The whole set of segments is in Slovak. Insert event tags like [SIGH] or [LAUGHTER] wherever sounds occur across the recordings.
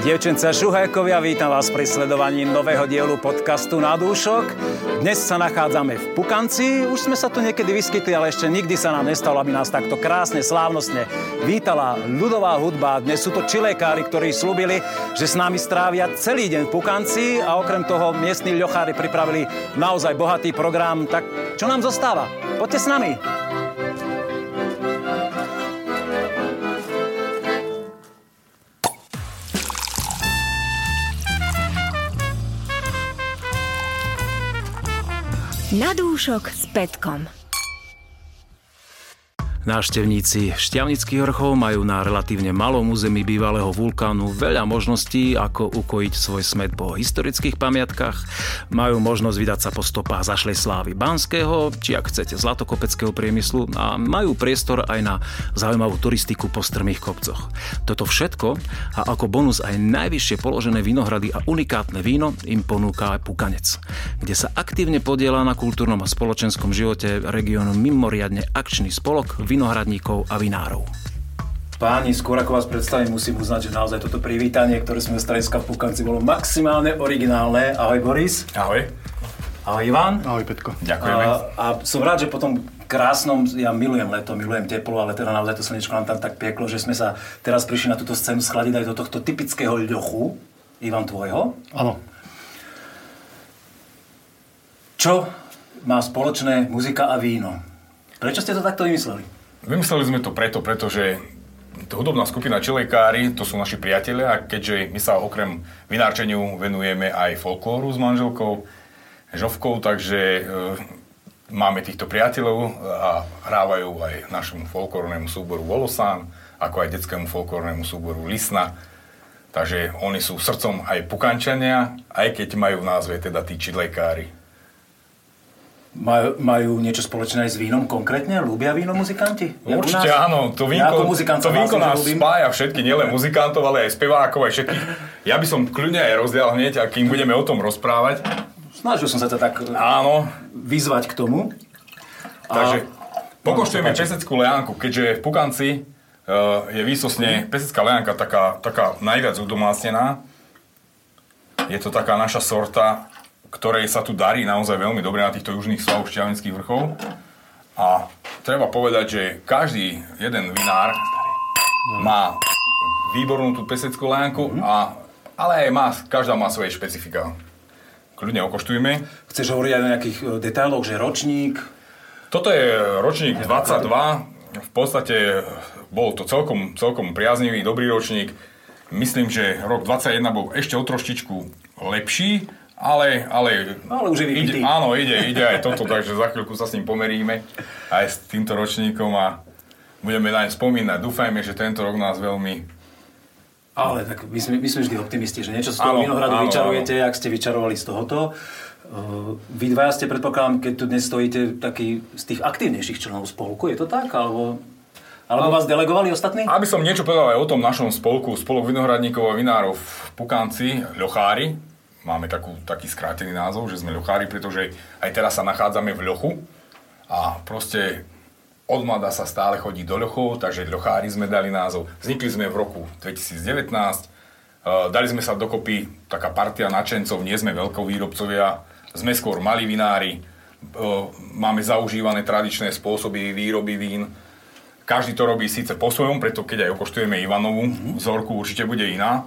Dievčence a šuhajkovia, vítam vás pri sledovaní nového dielu podcastu Na dúšok. Dnes sa nachádzame v Pukanci. Už sme sa tu niekedy vyskytli, ale ešte nikdy sa nám nestalo, aby nás takto krásne, slávnostne vítala ľudová hudba. Dnes sú to čilekári, ktorí slúbili, že s nami strávia celý deň v Pukanci a okrem toho miestni ľochári pripravili naozaj bohatý program. Tak čo nám zostáva? Poďte s nami. Na dúšok s Petkom. Návštevníci Šťavnických vrchov majú na relatívne malom území bývalého vulkánu veľa možností, ako ukojiť svoj smet po historických pamiatkách. Majú možnosť vydať sa po stopách zašlej slávy Banského, či ak chcete zlatokopeckého priemyslu a majú priestor aj na zaujímavú turistiku po strmých kopcoch. Toto všetko a ako bonus aj najvyššie položené vinohrady a unikátne víno im ponúka aj Pukanec, kde sa aktívne podiela na kultúrnom a spoločenskom živote regiónu mimoriadne akčný spolok vinohradníkov a vinárov. Páni, skôr ako vás predstavím, musím uznať, že naozaj toto privítanie, ktoré sme z Treska v Pukanci, bolo maximálne originálne. Ahoj Boris. Ahoj. Ahoj Ivan. Ahoj Petko. Ďakujeme. A, a som rád, že potom krásnom, ja milujem leto, milujem teplo, ale teda naozaj to slnečko nám tam tak pieklo, že sme sa teraz prišli na túto scénu schladiť aj do tohto typického ľochu. Ivan, tvojho? Áno. Čo má spoločné muzika a víno? Prečo ste to takto vymysleli? Vymysleli sme to preto, pretože to hudobná skupina Čelekári, to sú naši priatelia a keďže my sa okrem vinárčeniu venujeme aj folklóru s manželkou Žovkou, takže e, máme týchto priateľov a hrávajú aj našemu folklórnemu súboru Volosán, ako aj detskému folklórnemu súboru Lisna. Takže oni sú srdcom aj pukančania, aj keď majú v názve teda tí čidlekári. Majú, majú niečo spoločné s vínom konkrétne? Ľúbia víno muzikanti? Určite áno, to vínko, ja to vínko nás ľúbim. spája všetky, nielen muzikantov, ale aj spevákov, aj všetkých. Ja by som kľudne aj rozdial hneď, a kým budeme o tom rozprávať. Snažil som sa to tak áno. vyzvať k tomu. Takže pokoštujeme peseckú leánku, keďže v Pukanci uh, je výsosne pesecká leánka taká, taká najviac udomácnená. Je to taká naša sorta, ktorej sa tu darí naozaj veľmi dobre na týchto južných svaloch šťavnických vrchov. A treba povedať, že každý jeden vinár má výbornú tú peseckú lánku, a, ale aj má, každá má svoje špecifika. Kľudne okoštujme. Chceš hovoriť aj o nejakých e, detailoch, že ročník? Toto je ročník 22. V podstate bol to celkom, celkom priaznivý, dobrý ročník. Myslím, že rok 21 bol ešte o troštičku lepší, ale, ale, ale už je ide, áno, ide, ide aj toto, takže za chvíľku sa s ním pomeríme aj s týmto ročníkom a budeme naň spomínať. Dúfajme, že tento rok nás veľmi... Ale tak my sme, my sme vždy optimisti, že niečo z toho áno, vinohradu áno, vyčarujete, áno. ak ste vyčarovali z tohoto. Uh, vy dvaja ste, predpokladám, keď tu dnes stojíte, taký z tých aktívnejších členov spolku, je to tak? Alebo, alebo vás delegovali ostatní? Aby som niečo povedal aj o tom našom spolku, spolok vinohradníkov a vinárov v Pukanci, Ľochári, máme takú, taký skrátený názov, že sme ľochári, pretože aj teraz sa nachádzame v ľochu a proste od mladá sa stále chodí do ľochov, takže ľochári sme dali názov. Vznikli sme v roku 2019, uh, dali sme sa dokopy taká partia načencov, nie sme veľkovýrobcovia, sme skôr malí vinári, uh, máme zaužívané tradičné spôsoby výroby vín, každý to robí síce po svojom, preto keď aj okoštujeme Ivanovú vzorku, určite bude iná,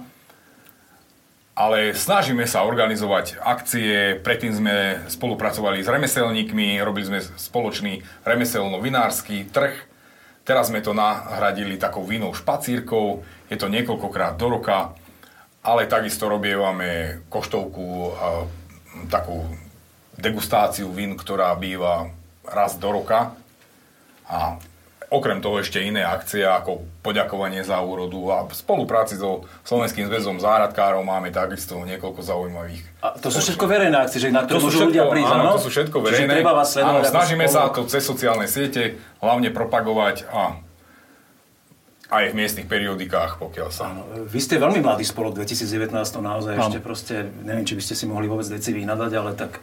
ale snažíme sa organizovať akcie, predtým sme spolupracovali s remeselníkmi, robili sme spoločný remeselno-vinársky trh, teraz sme to nahradili takou vínou špacírkou, je to niekoľkokrát do roka, ale takisto robievame koštovku, takú degustáciu vín, ktorá býva raz do roka. A Okrem toho ešte iné akcie ako poďakovanie za úrodu a v spolupráci so Slovenským zväzom záhradkárov máme takisto niekoľko zaujímavých. A to sú všetko verejné akcie, že na to môžu ľudia prísť, áno? to sú všetko verejné. Čiže treba vás áno, snažíme sa to cez sociálne siete hlavne propagovať a aj v miestnych periodikách, pokiaľ sa... Áno. Vy ste veľmi mladý spolok, 2019 to naozaj áno. ešte proste, neviem, či by ste si mohli vôbec deci vynadať, ale tak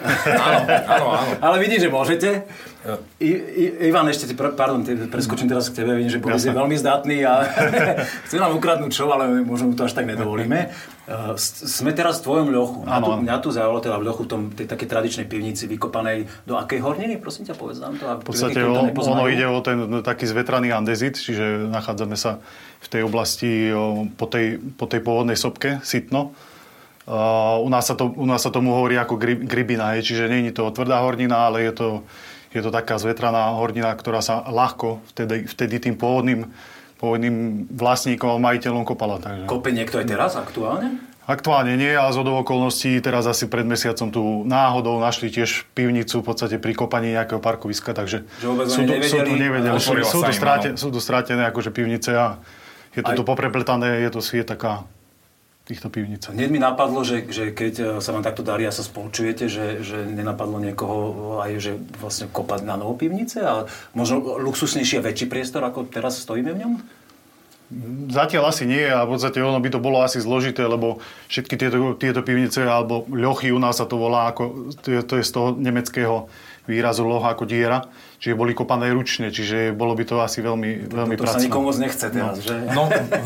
Áno, áno, áno. Ale vidím, že môžete. I, I, Ivan, ešte pr- pardon, te, preskočím teraz k tebe, vidím, že Boris je veľmi zdatný a [LAUGHS] chce nám ukradnúť čo, ale možno mu to až tak nedovolíme. Uh, sme teraz v tvojom ľochu. Mňa tu, mňa tu zaujalo teda v ľochu, v tom, tej takej tradičnej pivnici vykopanej do akej horniny, prosím ťa, povedz nám to. V podstate o, ono ide o ten taký zvetraný andezit, čiže nachádzame sa v tej oblasti o, po, tej, po tej pôvodnej sopke, sitno. Uh, u, nás sa to, u nás sa tomu hovorí ako gribina, čiže nie je to tvrdá hornina, ale je to je to taká zvetraná hornina, ktorá sa ľahko vtedy, vtedy tým pôvodným, pôvodným vlastníkom a majiteľom kopala. Takže. Kope niekto aj teraz aktuálne? Aktuálne nie, ale z okolností teraz asi pred mesiacom tu náhodou našli tiež pivnicu v podstate pri kopaní nejakého parkoviska, takže sú tu, sú tu nevedeli, sú, sú, tu strátené, sú tu strátené akože pivnice a je to Aj... tu poprepletané, je to je taká týchto pivnic. Hneď mi napadlo, že, že keď e, sa vám takto darí a sa spolčujete, že, že nenapadlo niekoho aj, že vlastne kopať na novú pivnice a možno luxusnejší a väčší priestor, ako teraz stojíme v ňom? Zatiaľ asi nie a v podstate ono by to bolo asi zložité, lebo všetky tieto, tieto pivnice alebo ľochy u nás sa to volá, ako, to, je, to je z toho nemeckého výrazu loha ako diera, čiže boli kopané ručne, čiže bolo by to asi veľmi, veľmi to, to sa nikomu nechce teraz, no. že? No,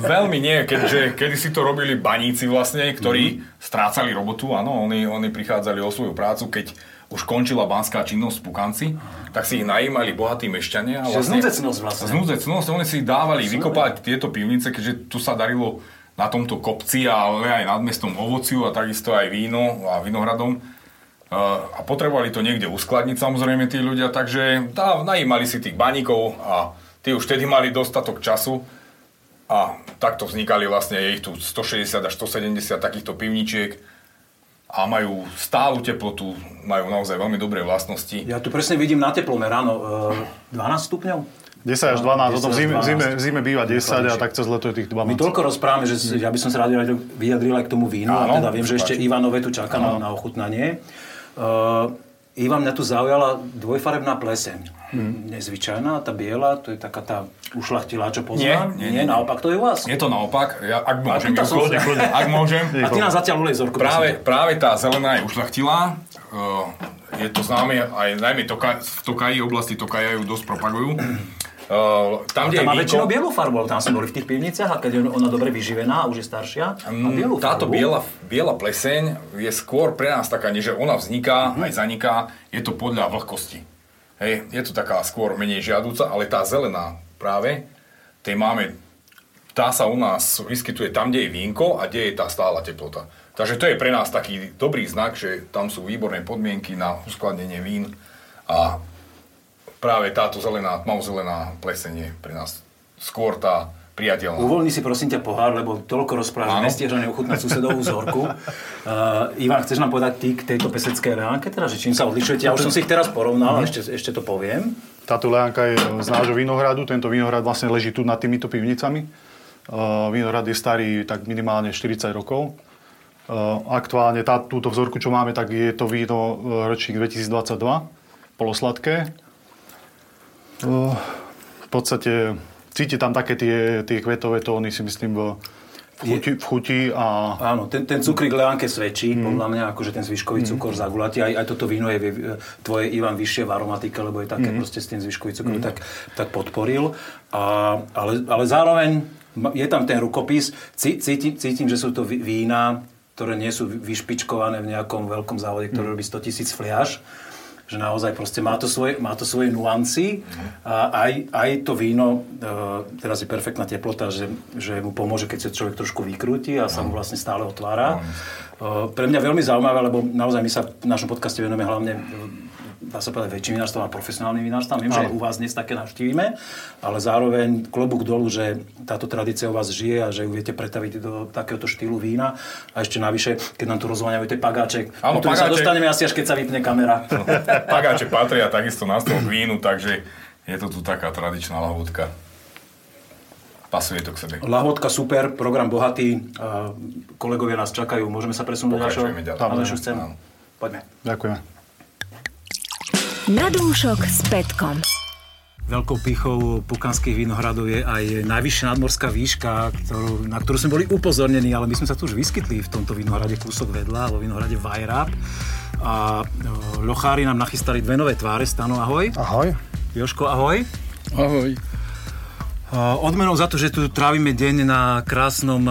veľmi nie, keďže kedy si to robili baníci vlastne, ktorí mm-hmm. strácali robotu, áno, oni, oni prichádzali o svoju prácu, keď už končila banská činnosť v Pukanci, tak si ich najímali bohatí mešťania. Vlastne, znúdzecnosť vlastne. Znúdzecnosť, oni si dávali vykopať tieto pivnice, keďže tu sa darilo na tomto kopci, ale aj nad mestom ovociu a takisto aj víno a vinohradom a potrebovali to niekde uskladniť samozrejme tí ľudia, takže tá, najímali si tých baníkov a tí už vtedy mali dostatok času a takto vznikali vlastne, je ich tu 160 až 170 takýchto pivničiek a majú stálu teplotu, majú naozaj veľmi dobré vlastnosti. Ja tu presne vidím na teplome ráno 12 stupňov. 10 až 12, potom v zime, zime, zime býva 10 a tak cez leto je tých 12. My toľko rozprávame, že ja by som sa rád vyjadril aj k tomu vínu, a teda viem, že ešte Ivanové tu čaká na, na ochutnanie. Uh, Ivan, mňa tu zaujala dvojfarebná pleseň. Hmm. Nezvyčajná, tá biela, to je taká tá ušlachtilá, čo poznám. Nie, nie, nie, naopak to je u vás. Je to naopak, ja, ak môžem, ja, kľudne, kľudne, ak môžem. A ty nás zatiaľ ulej zorku. Práve, práve tá zelená je ušlachtilá. Uh, je to známe, aj najmä toka, v Tokaji, oblasti Tokaja ju dosť propagujú. Uh, tam, kde tam má väčšinou bielu farbu, tam sme boli v tých pivniciach a keď je ona dobre vyživená a už je staršia, má mm, bielu Táto biela, biela pleseň je skôr pre nás taká, že ona vzniká, mm-hmm. aj zaniká, je to podľa vlhkosti. Hej, je to taká skôr menej žiadúca, ale tá zelená práve, tej máme, tá sa u nás vyskytuje tam, kde je vínko a kde je tá stála teplota. Takže to je pre nás taký dobrý znak, že tam sú výborné podmienky na uskladnenie vín a práve táto zelená, tmavozelená pleseň je pre nás skôr tá priateľná. Uvoľni si prosím ťa pohár, lebo toľko rozprávaš, nestieš ani ochutnať susedovú vzorku. [LAUGHS] Uh, Ivan, chceš nám povedať ty k tejto peseckej leánke, teda, že čím sa odlišujete? Ja už som si ich teraz porovnal, mm-hmm. ešte, ešte to poviem. Táto leánka je z nášho vinohradu, tento vinohrad vlastne leží tu nad týmito pivnicami. Uh, vinohrad je starý tak minimálne 40 rokov. Uh, aktuálne tá, túto vzorku, čo máme, tak je to víno uh, ročník 2022, polosladké v podstate cíti tam také tie, tie kvetové tóny, si myslím, v, v chuti, v chuti a... Áno, ten, ten cukrík Leánke svedčí, mm. podľa mňa, akože ten zvyškový mm. cukor zagulatí. Aj, aj toto víno je tvoje, Ivan, vyššie v aromatike, lebo je také mm. proste s tým zvyškový cukor, mm. tak, tak podporil. A, ale, ale zároveň je tam ten rukopis. Cítim, cítim, že sú to vína, ktoré nie sú vyšpičkované v nejakom veľkom závode, ktorý mm. robí 100 tisíc fliaž že naozaj proste má to svoje, má to svoje nuancy a aj, aj to víno, uh, teraz je perfektná teplota, že, že mu pomôže, keď sa človek trošku vykrúti a sa mu vlastne stále otvára. Uh, pre mňa veľmi zaujímavé, lebo naozaj my sa v našom podcaste venujeme hlavne dá sa povedať, väčším vinárstvom a profesionálnym vinárstvom. Viem, že u vás dnes také navštívime, ale zároveň klobúk dolu, že táto tradícia u vás žije a že ju viete pretaviť do takéhoto štýlu vína. A ešte navyše, keď nám tu rozváňajú tie pagáček, Áno, pagáček... sa dostaneme asi až keď sa vypne kamera. No, pagáče patria takisto na stôl vínu, takže je to tu taká tradičná lahôdka. Pasuje to k sebe. Lahodka super, program bohatý, kolegovia nás čakajú. Môžeme sa presunúť do ďalšieho scénu? Poďme. Ďakujem. Na dúšok s Petkom. Veľkou pichou pukanských vinohradov je aj najvyššia nadmorská výška, ktorú, na ktorú sme boli upozornení, ale my sme sa tu už vyskytli v tomto vinohrade kúsok vedľa, vo vinohrade Vajrab. A e, ľochári nám nachystali dve nové tváre. Stano, ahoj. Ahoj. Joško, ahoj. Ahoj. Odmenou za to, že tu trávime deň na krásnom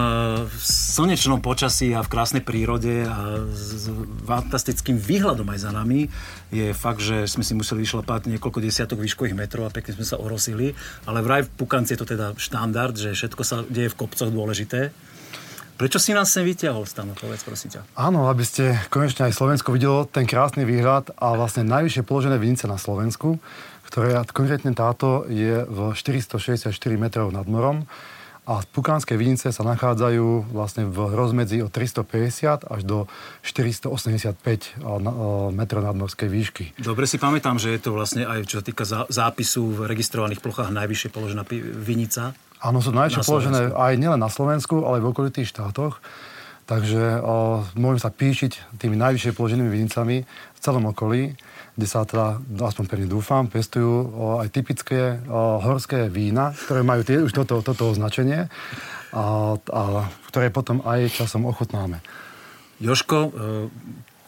slnečnom počasí a v krásnej prírode a s fantastickým výhľadom aj za nami, je fakt, že sme si museli vyšlapať niekoľko desiatok výškových metrov a pekne sme sa orosili. Ale vraj v Pukanci je to teda štandard, že všetko sa deje v kopcoch dôležité. Prečo si nás sem vyťahol, Stano, povedz prosím ťa. Áno, aby ste konečne aj Slovensko videlo ten krásny výhľad a vlastne najvyššie položené vinice na Slovensku ktoré konkrétne táto je v 464 metrov nad morom a pukánske vinice sa nachádzajú vlastne v rozmedzi od 350 až do 485 metrov nadmorskej výšky. Dobre si pamätám, že je to vlastne aj čo sa týka zápisu v registrovaných plochách najvyššie položená vinica. Áno, sú najvyššie položené aj nielen na Slovensku, ale aj v okolitých štátoch. Takže o, môžem sa píšiť tými najvyššie položenými vinicami v celom okolí kde sa teda, aspoň pevne dúfam, pestujú aj typické horské vína, ktoré majú tie, už toto, toto označenie a, a ktoré potom aj časom ochutnáme. Joško, e,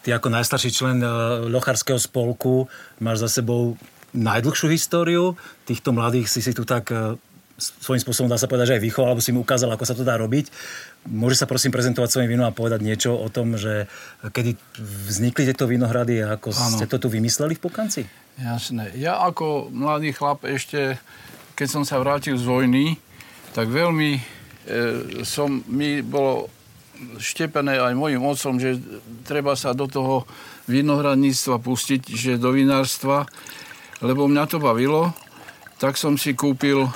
ty ako najstarší člen e, Locharského spolku máš za sebou najdlhšiu históriu. Týchto mladých si si tu tak e, svojím spôsobom dá sa povedať, že aj vychoval, alebo si mi ukázal, ako sa to dá robiť. Môže sa prosím prezentovať svojim vínom a povedať niečo o tom, že kedy vznikli tieto vinohrady a ako ano. ste to tu vymysleli v Pokanci? Jasné. Ja ako mladý chlap ešte, keď som sa vrátil z vojny, tak veľmi e, som, mi bolo štepené aj mojim otcom, že treba sa do toho vinohradníctva pustiť, že do vinárstva, lebo mňa to bavilo, tak som si kúpil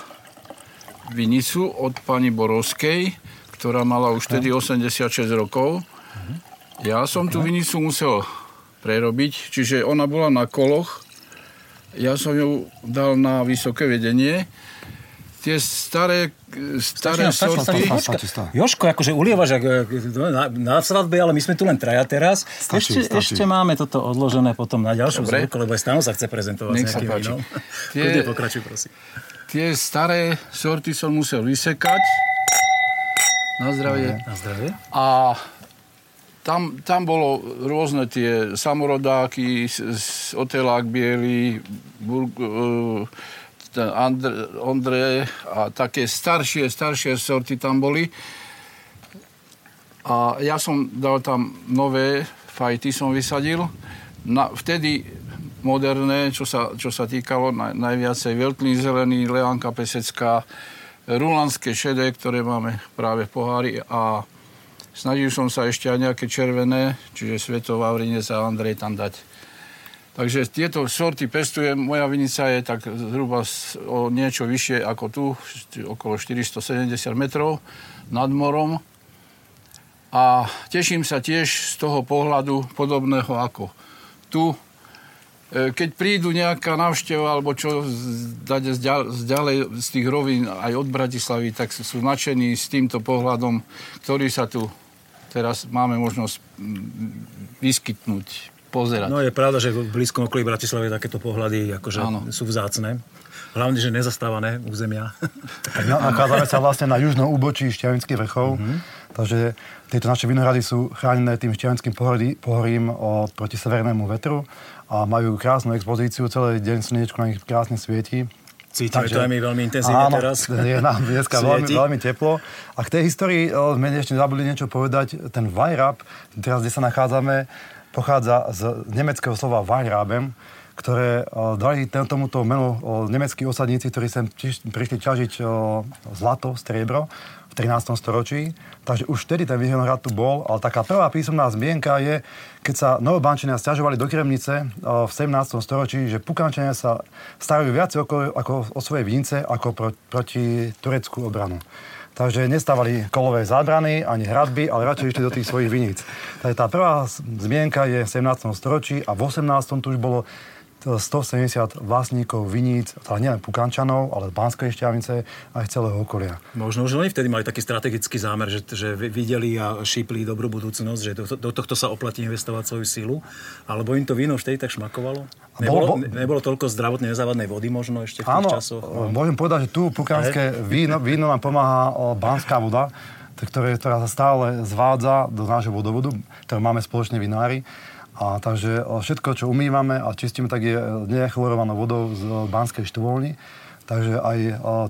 vinicu od pani Borovskej, ktorá mala už vtedy 86 rokov. Ja som tú vinicu musel prerobiť, čiže ona bola na koloch. Ja som ju dal na vysoké vedenie. Tie staré, staré stačí, sorty... Stačí, stačí, Joško, akože ulievaš na, na svadbe, ale my sme tu len traja teraz. Stačí, ešte, stačí. ešte máme toto odložené potom na ďalšiu zvuku, lebo aj stále sa chce prezentovať Nech s nejakým vínom. Tie, pokračuj, prosím. Tie staré sorty som musel vysekať na zdravie. Na zdravie. A tam, tam bolo rôzne tie samorodáky, otelák biely, burg, André a také staršie, staršie sorty tam boli. A ja som dal tam nové fajty, som vysadil. Na, vtedy moderné, čo sa, čo sa týkalo naj, najviacej veľtlín zelený, leánka pesecká, rulanské šedé, ktoré máme práve v pohári a snažil som sa ešte aj nejaké červené, čiže Svetov, Vavrinec a Andrej tam dať. Takže tieto sorty pestujem. Moja vinica je tak zhruba o niečo vyššie ako tu, okolo 470 metrov nad morom. A teším sa tiež z toho pohľadu podobného ako tu, keď prídu nejaká návšteva alebo čo dať z ďalej z tých rovín aj od Bratislavy, tak sú nadšení s týmto pohľadom, ktorý sa tu teraz máme možnosť vyskytnúť, pozerať. No je pravda, že v blízkom okolí Bratislavy takéto pohľady akože sú vzácne. Hlavne, že nezastávané územia. [LAUGHS] Nachádzame sa vlastne na južnom úbočí Šťavinských vrchov, mm-hmm. takže tieto naše vinohrady sú chránené tým Šťavinským pohorím proti severnému vetru a majú krásnu expozíciu, celý deň slnečko na nich krásne svieti. Cítime Takže, to aj my veľmi intenzívne áno, teraz. [LAUGHS] je nám dneska veľmi, veľmi teplo. A k tej histórii sme ešte zabudli niečo povedať. Ten Vajrab, teraz kde sa nachádzame, pochádza z nemeckého slova Weinraben, ktoré dali tomuto menu nemeckí osadníci, ktorí sem prišli ťažiť zlato, striebro 13. storočí. Takže už vtedy ten Vyhnohrad tu bol, ale taká prvá písomná zmienka je, keď sa Novobančania stiažovali do Kremnice v 17. storočí, že Pukančania sa starajú viac ako, ako o svoje vince ako pro, proti tureckú obranu. Takže nestávali kolové zábrany ani hradby, ale radšej išli do tých svojich viníc. Takže tá prvá zmienka je v 17. storočí a v 18. tu už bolo 170 vlastníkov viníc, teda nielen Pukančanov, ale Banskej šťavnice aj celého okolia. Možno, že oni vtedy mali taký strategický zámer, že, že videli a šípli dobrú budúcnosť, že do, do tohto sa oplatí investovať svoju silu, alebo im to víno vtedy tak šmakovalo? Nebolo, nebolo toľko zdravotne nezávadnej vody možno ešte v tých áno, časoch? No. môžem povedať, že tu pukanské víno, víno nám pomáha Banská voda, ktoré, ktorá sa stále zvádza do nášho vodovodu, ktoré máme spoločne vinári. A takže všetko, čo umývame a čistíme, tak je nechlorovanou vodou z Banskej štvolny. Takže aj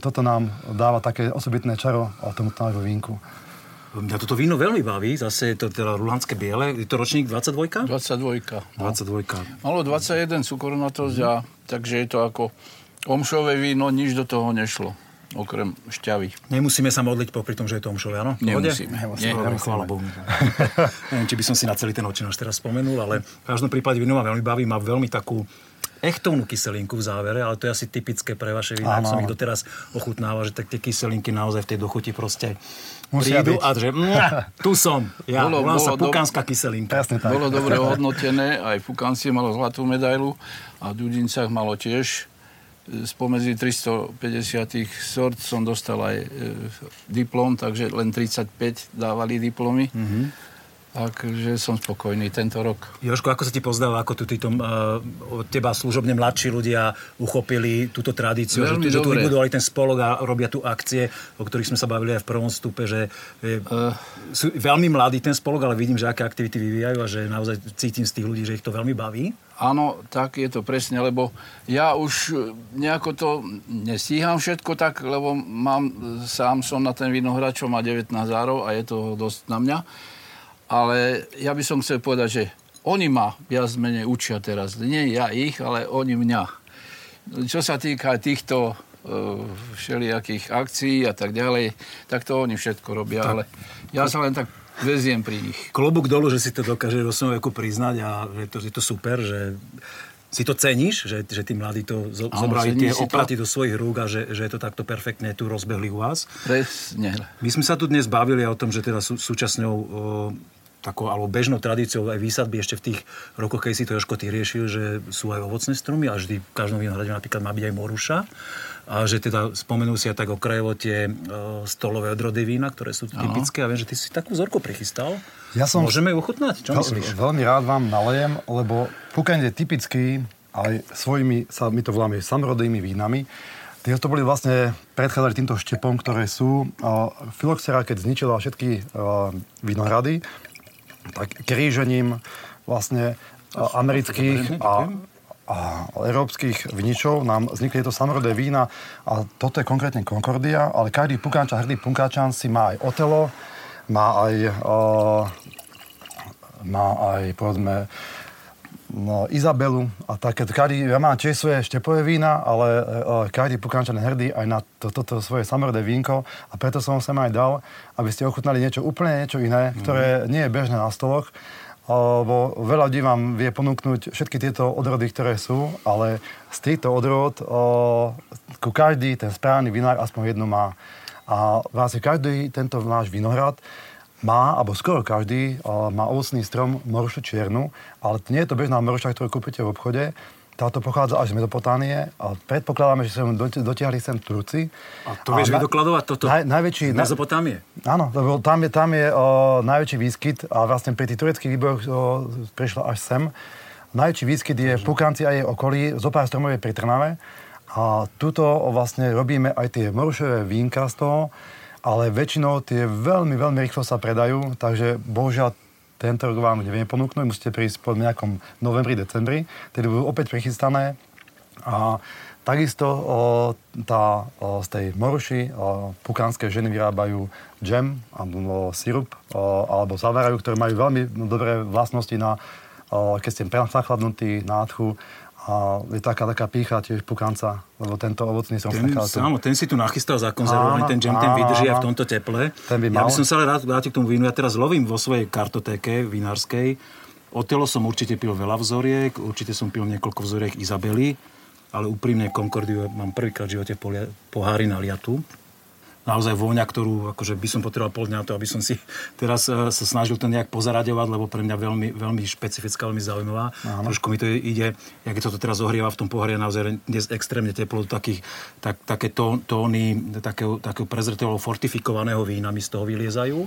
toto nám dáva také osobitné čaro tomuto nášho vínku. Mňa toto víno veľmi baví, zase je to teda rulandské biele. Je to ročník 22? 22. No. 22. Malo 21 cukornatosť a takže je to ako omšové víno, nič do toho nešlo okrem šťavy. Nemusíme sa modliť popri tom, že je to omšové, áno? Nemusíme. Nie, nemusíme. Chvála Bohu. [LAUGHS] Neviem, či by som si na celý ten očinož teraz spomenul, ale v každom prípade víno ma veľmi baví, má veľmi takú echtovnú kyselinku v závere, ale to je asi typické pre vaše vína. Som ich doteraz ochutnával, že tak tie kyselinky naozaj v tej dochuti proste Musia prídu byť. a že mňa, tu som. Ja, bolo, bolo sa pukánska do... kyselinka. Jasne, tak. Bolo dobre [LAUGHS] ohodnotené, aj Pukancie malo zlatú medailu a v Dudincach malo tiež spomedzi 350 sort som dostal aj e, diplom, takže len 35 dávali diplomy. Mm-hmm. Takže som spokojný tento rok. Jožko, ako sa ti pozdáva, ako tu títo uh, teba služobne mladší ľudia uchopili túto tradíciu, Veľmi že, že tu vybudovali ten spolok a robia tu akcie, o ktorých sme sa bavili aj v prvom stupe, že je, uh, sú veľmi mladý ten spolok, ale vidím, že aké aktivity vyvíjajú a že naozaj cítim z tých ľudí, že ich to veľmi baví. Áno, tak je to presne, lebo ja už nejako to nestíham všetko tak, lebo mám, sám som na ten vinohrad, čo má 19 zárov a je to dosť na mňa ale ja by som chcel povedať, že oni ma viac menej učia teraz. Nie ja ich, ale oni mňa. Čo sa týka týchto uh, všelijakých akcií a tak ďalej, tak to oni všetko robia, tak. ale ja sa len tak veziem pri nich. Klobúk dolu, že si to dokáže vo svojom veku priznať a že to, je to super, že si to ceníš, že, že tí mladí to zo, Áno, zobrali tie opraty to... do svojich rúk a že, že je to takto perfektne tu rozbehli u vás? Presne. My sme sa tu dnes bavili o tom, že teda sú, súčasňou o, takou, alebo bežnou tradíciou aj výsadby ešte v tých rokoch, keď si to Jožko ty riešil, že sú aj ovocné stromy a vždy v každom vinohrade napríklad má byť aj moruša. A že teda spomenul si aj tak okrajovo tie uh, stolové odrody vína, ktoré sú Aha. typické. A viem, že ty si takú vzorku prichystal. Ja som... Môžeme ju ochutnať? Čo myslíš? Veľmi rád vám nalejem, lebo Pukend je typický, ale svojimi, sa my to voláme, samorodými vínami. Tie to boli vlastne predchádzali týmto štepom, ktoré sú. Uh, Filoxera, keď zničila všetky uh, vinohrady, tak krížením vlastne amerických a, a európskych viničov nám vznikli tieto samorodé vína. A toto je konkrétne Concordia, ale každý pukáčan, hrdý pukáčan si má aj Otelo, má aj, uh, má aj povedzme no, Izabelu a také. Každý, ja mám tiež svoje štepové vína, ale uh, každý pukančan je hrdý aj na to, toto svoje samorodé vínko a preto som sa aj dal, aby ste ochutnali niečo úplne niečo iné, mm. ktoré nie je bežné na stoloch, lebo veľa ľudí vám vie ponúknuť všetky tieto odrody, ktoré sú, ale z týchto odrod uh, ku každý ten správny vinár aspoň jednu má. A vlastne každý tento náš vinohrad má, alebo skoro každý, má ovocný strom morušu čiernu, ale nie je to bežná moruša, ktorú kúpite v obchode. Táto pochádza až z Mezopotánie a predpokladáme, že sem dotiahli sem Turci. A to vieš vydokladovať toto? Naj, najväčší, Mezopotámie? Áno, lebo tam je, tam je o, najväčší výskyt a vlastne pri tých tureckých výbojoch prišlo až sem. Najväčší výskyt je v Pukanci a jej okolí, zo pár stromov je pri Trnave. A tuto vlastne robíme aj tie morušové vínka z toho ale väčšinou tie veľmi, veľmi rýchlo sa predajú, takže bohužiaľ tento rok vám neviem ponúknuť, musíte prísť po nejakom novembri, decembri, tedy budú opäť prichystané. A takisto o, tá, o, z tej moruši o, pukánske ženy vyrábajú džem alebo sirup, o, alebo zavárajú, ktoré majú veľmi dobré vlastnosti na, o, keď ste prenachladnutí, nádchu a je taká, taká pícha tiež pukanca, lebo tento ovocný som ten, nechal. Áno, ten si tu nachystal zakonzervovaný, ten džem, ten vydrží aj v tomto teple. Ten by mal. Ja by som sa ale rád vrátil k tomu vínu. Ja teraz lovím vo svojej kartotéke vinárskej. telo som určite pil veľa vzoriek, určite som pil niekoľko vzoriek Izabely, ale úprimne Concordiu mám prvýkrát v živote pohári na liatu. Naozaj vôňa, ktorú akože by som potreboval pol dňa to, aby som si [LAUGHS] teraz uh, sa snažil to nejak pozaraďovať, lebo pre mňa veľmi, veľmi špecifická, veľmi zaujímavá. Áno. Trošku mi to ide, jak je to teraz zohrieva v tom pohore, naozaj dnes extrémne teplo, takých, tak, také tó, tóny takého, takého prezretého fortifikovaného vína mi z toho vyliezajú.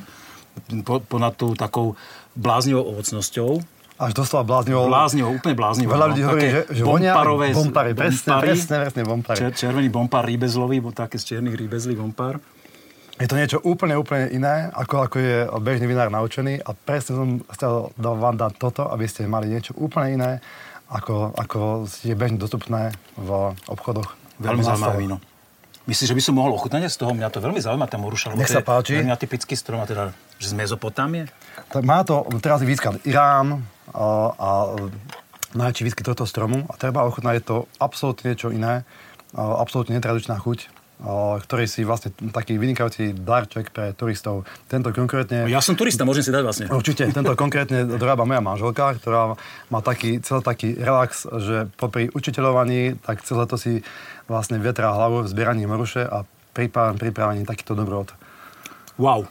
Po, ponad tú takou bláznivou ovocnosťou až doslova bláznivo. Bláznivo, úplne bláznivo. Veľa ľudí no, hovorí, že, že vonia bompary, presne, presne, presne, bompary. Čer, červený bompár rýbezlový, bo také z černých rýbezlý bompár. Je to niečo úplne, úplne iné, ako, ako je bežný vinár naučený a presne som chcel vám dať toto, aby ste mali niečo úplne iné, ako, ako je bežne dostupné v obchodoch. Veľmi zaujímavé víno. Myslíš, že by som mohol ochutnať z toho? Mňa to veľmi zaujíma, tá moruša. Nech sa páči. Veľmi atypický strom, a teda, že z Mezopotámie. Tak má to, teraz je Irán, a, a najväčší výskyt tohto stromu a treba ochutnať, je to absolútne niečo iné, absolútne netradičná chuť, ktorý si vlastne taký vynikajúci darček pre turistov. Tento konkrétne... Ja som turista, môžem si dať vlastne. Určite, tento konkrétne dorába moja manželka, ktorá má taký, celý taký relax, že popri učiteľovaní, tak celé to si vlastne vetrá hlavu v zbieraní moruše a pripravení takýto dobrot. Wow,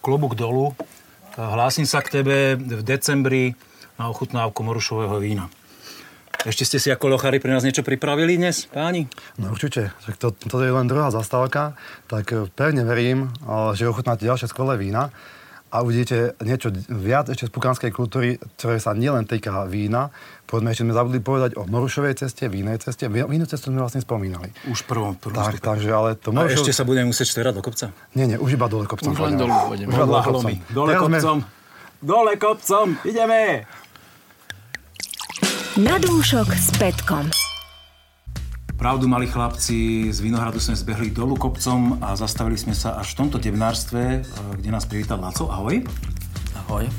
klobúk dolu. Hlásim sa k tebe v decembri na ochutnávku morušového vína. Ešte ste si ako lochári pre nás niečo pripravili dnes, páni? No určite, tak to, to je len druhá zastávka, tak pevne verím, že ochutnáte ďalšie skvelé vína a uvidíte niečo viac ešte z pukánskej kultúry, ktoré sa nielen týka vína. Poďme ešte sme zabudli povedať o Morušovej ceste, vínej ceste. Vínu cestu sme vlastne spomínali. Už prvom, prvom tak, takže, ale to Morušov... A ešte sa budeme musieť šterať do kopca? Nie, nie, už iba dole kopcom. Už len dole pôjdeme. Už dole kopcom. Dole kopcom. Dole kopcom. Ideme. Na dúšok s Petkom. Pravdu mali chlapci, z Vinohradu sme zbehli dolu kopcom a zastavili sme sa až v tomto debnárstve, e, kde nás privítal Laco. Ahoj. Ahoj.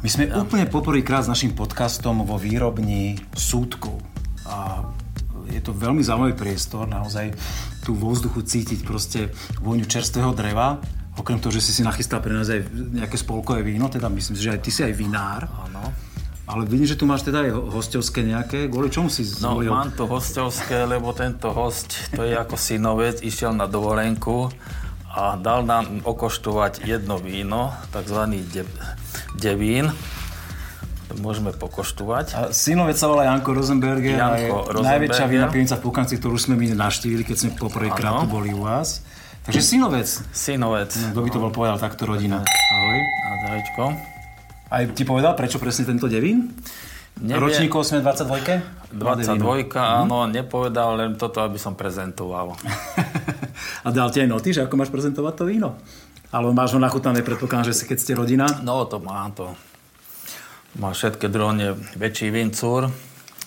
My sme ja. úplne poprvýkrát s našim podcastom vo výrobni súdkov. A je to veľmi zaujímavý priestor, naozaj tu vo vzduchu cítiť proste vôňu čerstvého dreva. Okrem toho, že si si nachystal pre nás aj nejaké spolkové víno, teda myslím si, že aj ty si aj vinár. Áno. Ale vidím, že tu máš teda aj hostovské nejaké. Kvôli čomu si no, zvolil? No, mám to hostovské, lebo tento host, to je ako synovec, išiel na dovolenku a dal nám okoštovať jedno víno, takzvaný de- devín. To môžeme pokoštovať. A synovec sa volá Janko Rosenberger Janko a je Rosenberger. najväčšia vína v Pukanci, ktorú sme my navštívili, keď sme poprvýkrát tu boli u vás. Takže synovec. Synovec. No, kto by to bol povedal takto rodina? Ahoj. Ahojčko. Aj ti povedal, prečo presne tento devín? Nevie... Ročníkov sme 22? 22, áno, nepovedal, len toto, aby som prezentoval. [LAUGHS] a dal ti aj noty, že ako máš prezentovať to víno? Ale máš ho nachutnané, predpokladám, že si keď ste rodina? No, to má to. Má všetké drone väčší vincúr.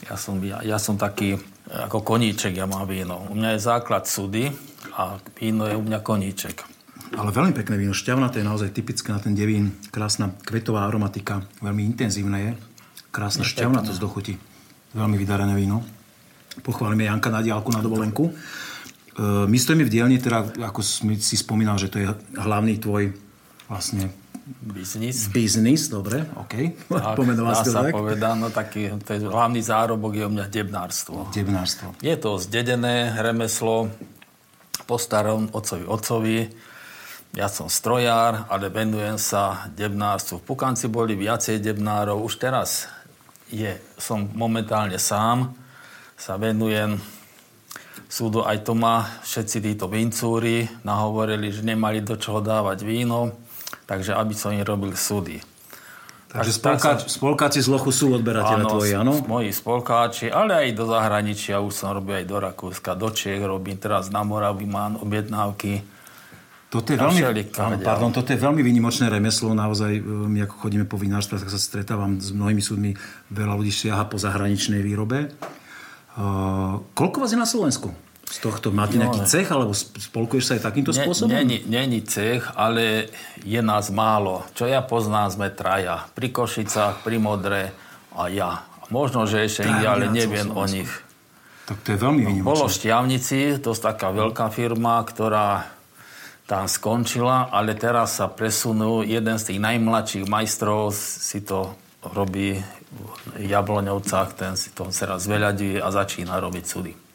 Ja som, ja, ja som taký ako koníček, ja mám víno. U mňa je základ sudy a víno je u mňa koníček. Ale veľmi pekné víno, šťavnaté, naozaj typické na ten devín. Krásna kvetová aromatika, veľmi intenzívne je. Krásna šťavnatosť do chuti. Veľmi vydarené víno. Pochválime Janka na diálku na dovolenku. E, my stojíme v dielni, teda ako si spomínal, že to je hlavný tvoj vlastne Biznis. Biznis, dobre, OK. [LAUGHS] Tak, dá sa tak. povedať, no taký, to je hlavný zárobok je u mňa debnárstvo. Debnárstvo. Je to zdedené remeslo po starom otcovi otcovi ja som strojár, ale venujem sa debnárstvu. V Pukanci boli viacej debnárov. Už teraz je, som momentálne sám. Sa venujem súdu aj to ma všetci títo vincúri nahovorili, že nemali do čoho dávať víno, takže aby som im robil súdy. Takže spolkáč, spolkáči z lochu sú odberateľe tvoji, áno? moji spolkáči, ale aj do zahraničia, už som robil aj do Rakúska, do Čiech, robím teraz na Moravi, mám objednávky toto je, veľmi, áno, pardon, toto je veľmi výnimočné remeslo. Naozaj, e, my ako chodíme po vinárstve, tak sa stretávam s mnohými súdmi. Veľa ľudí siaha po zahraničnej výrobe. Uh, koľko vás je na Slovensku? Z tohto máte no, nejaký cech, alebo spolkuješ sa aj takýmto ne, spôsobom? Není, cech, ale je nás málo. Čo ja poznám, sme traja. Pri Košicách, pri Modre a ja. Možno, že ešte inde, ale neviem o nich. Tak to je veľmi výnimočné. No, bolo v Šťavnici, to je taká veľká firma, ktorá tam skončila, ale teraz sa presunú. Jeden z tých najmladších majstrov si to robí v Jabloňovcách, ten si to teraz zveľadí a začína robiť súdy.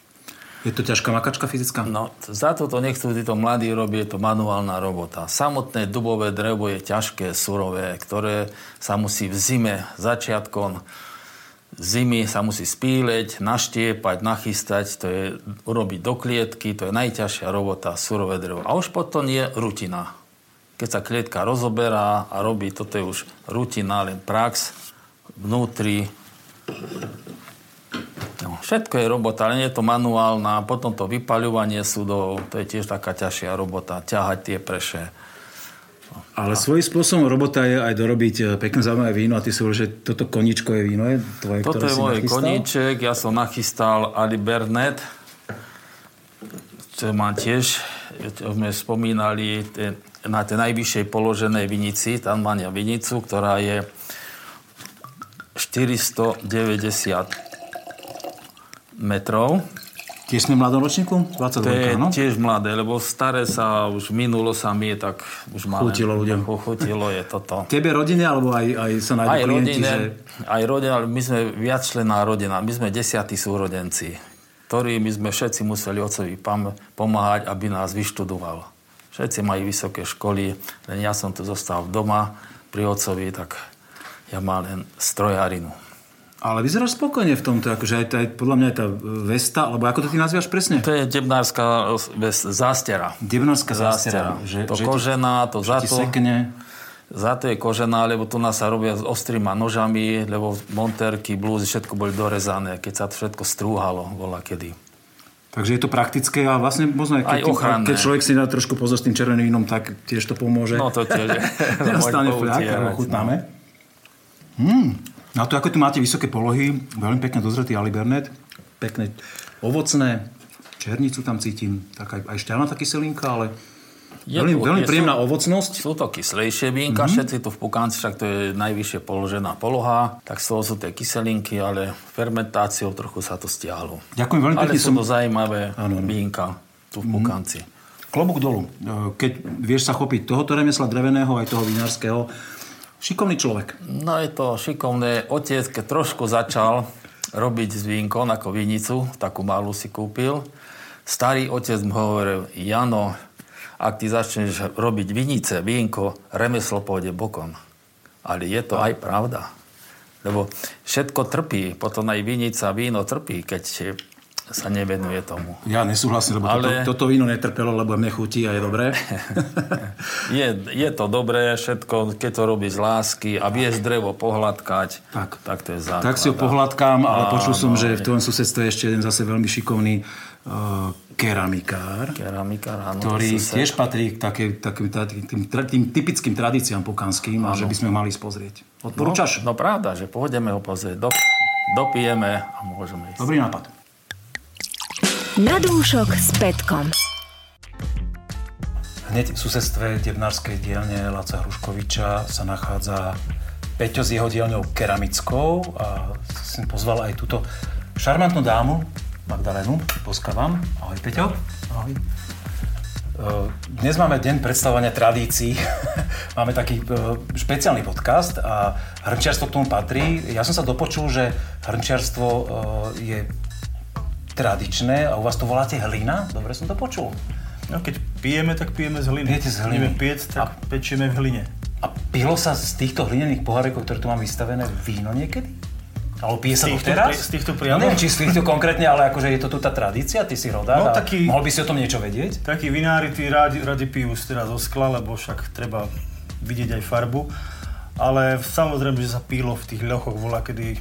Je to ťažká makačka fyzická? No, za to nechcú títo mladí robiť, je to manuálna robota. Samotné dubové drevo je ťažké, surové, ktoré sa musí v zime, začiatkom zimy sa musí spíleť, naštiepať, nachystať, to je urobiť do klietky, to je najťažšia robota, surové drevo. A už potom je rutina. Keď sa klietka rozoberá a robí, toto je už rutina, len prax, vnútri. No, všetko je robota, ale nie je to manuálna. Potom to vypaľovanie súdov, to je tiež taká ťažšia robota. Ťahať tie preše. Ale svojím spôsobom robota je aj dorobiť eh, pekné zaujímavé víno a ty si hovoril, že toto koníčko je víno, je tvoje, Toto je môj nachystal? koníček, ja som nachystal Ali Bernet, čo má tiež, čo sme spomínali, na tej najvyššej položenej vinici, tam má vinicu, ktorá je 490 metrov. Tiež sme v mladom ročníku? 22, To je no? tiež mladé, lebo staré sa už minulo sa mi, tak už malé. Chutilo ľuďom. Chutilo je toto. [LAUGHS] Tebe rodine, alebo aj, aj sa nájdú Aj klienti, rodine, že... aj rodina, ale my sme viacčlená rodina. My sme desiatí súrodenci, ktorí my sme všetci museli otcovi pam- pomáhať, aby nás vyštudoval. Všetci majú vysoké školy, len ja som tu zostal doma pri otcovi, tak ja mám len strojárinu. Ale vyzeráš spokojne v tomto, akože aj, aj podľa mňa aj tá Vesta, alebo ako to ty nazývaš presne? To je debnárska zástera. Debnárska zástera. Že, to že kožená, to za to... sekne. Za to je kožená, lebo tu nás sa robia s ostrýma nožami, lebo monterky, blúzy, všetko boli dorezané, keď sa to všetko strúhalo, bola kedy. Takže je to praktické a vlastne možno aj keď, Aj ochranné. keď človek si dá trošku pozor s tým červeným vínom, tak tiež to pomôže. No to tiež [LAUGHS] Môj fľak, poutierať, ale ochutnáme. Na to, ako tu máte vysoké polohy, veľmi pekne dozretý Alibernet, pekné ovocné, černicu tam cítim, tak aj, aj šťavnatá kyselinka, ale Je veľmi, tu- veľmi je- príjemná sú- ovocnosť. Sú to kyslejšie vínka, mm-hmm. všetci tu v Pukánci, však to je najvyššie položená poloha, tak z toho sú tie kyselinky, ale fermentáciou trochu sa to stiahlo. Ďakujem veľmi Ale pekne. sú Som... to zaujímavé áno. vínka tu v Pukánci. Klobúk dolu. E, Keď vieš sa chopiť tohoto remesla dreveného aj toho vinárskeho, šikovný človek. No je to šikovné. Otec, keď trošku začal robiť s vínkom ako vinicu, takú malú si kúpil, starý otec mu hovoril, Jano, ak ty začneš robiť vinice, vínko, remeslo pôjde bokom. Ale je to aj pravda. Lebo všetko trpí, potom aj vinica, víno trpí, keď sa nevenuje tomu. Ja nesúhlasím, lebo Ale- toto, toto víno netrpelo, lebo mne chutí a je dobré. [LAUGHS] Je, je to dobré všetko, keď to robí z lásky a vieš drevo pohľadkať, Tak. tak to je základ. Tak si ho pohľadkám, ale počul som, že v tvojom susedstve je ešte jeden zase veľmi šikovný uh, keramikár, Keramika, áno. ktorý tiež patrí k takej, takým, tým, tým typickým tradíciám pukanským a že by sme ho mali spozrieť. Odporúčaš? No pravda, že pôjdeme ho pozrieť, do, dopijeme a môžeme ísť. Dobrý nápad. Na dúšok s Petkom. Hneď v susedstve Debnárskej dielne Laca Hruškoviča sa nachádza Peťo s jeho dielňou keramickou a som pozval aj túto šarmantnú dámu, Magdalénu, poskávam. Ahoj Peťo. Ahoj. E, Dnes máme deň predstavovania tradícií. [LAUGHS] máme taký e, špeciálny podcast a hrnčiarstvo k tomu patrí. Ja som sa dopočul, že hrnčiarstvo e, je tradičné a u vás to voláte hlina. Dobre som to počul. No keď pijeme, tak pijeme z hliny. Pijete z hliny. Ideme piec, tak pečieme v hline. A pilo sa z týchto hlinených pohárekov, ktoré tu mám vystavené, víno niekedy? Alebo pije sa to teraz? z týchto priamo? neviem, či z týchto konkrétne, ale akože je to tu tá tradícia, ty si rodák No, a taký- mohol by si o tom niečo vedieť? Takí vinári tí radi, radi pijú teda zo skla, lebo však treba vidieť aj farbu. Ale samozrejme, že sa pílo v tých ľochoch voľa kedy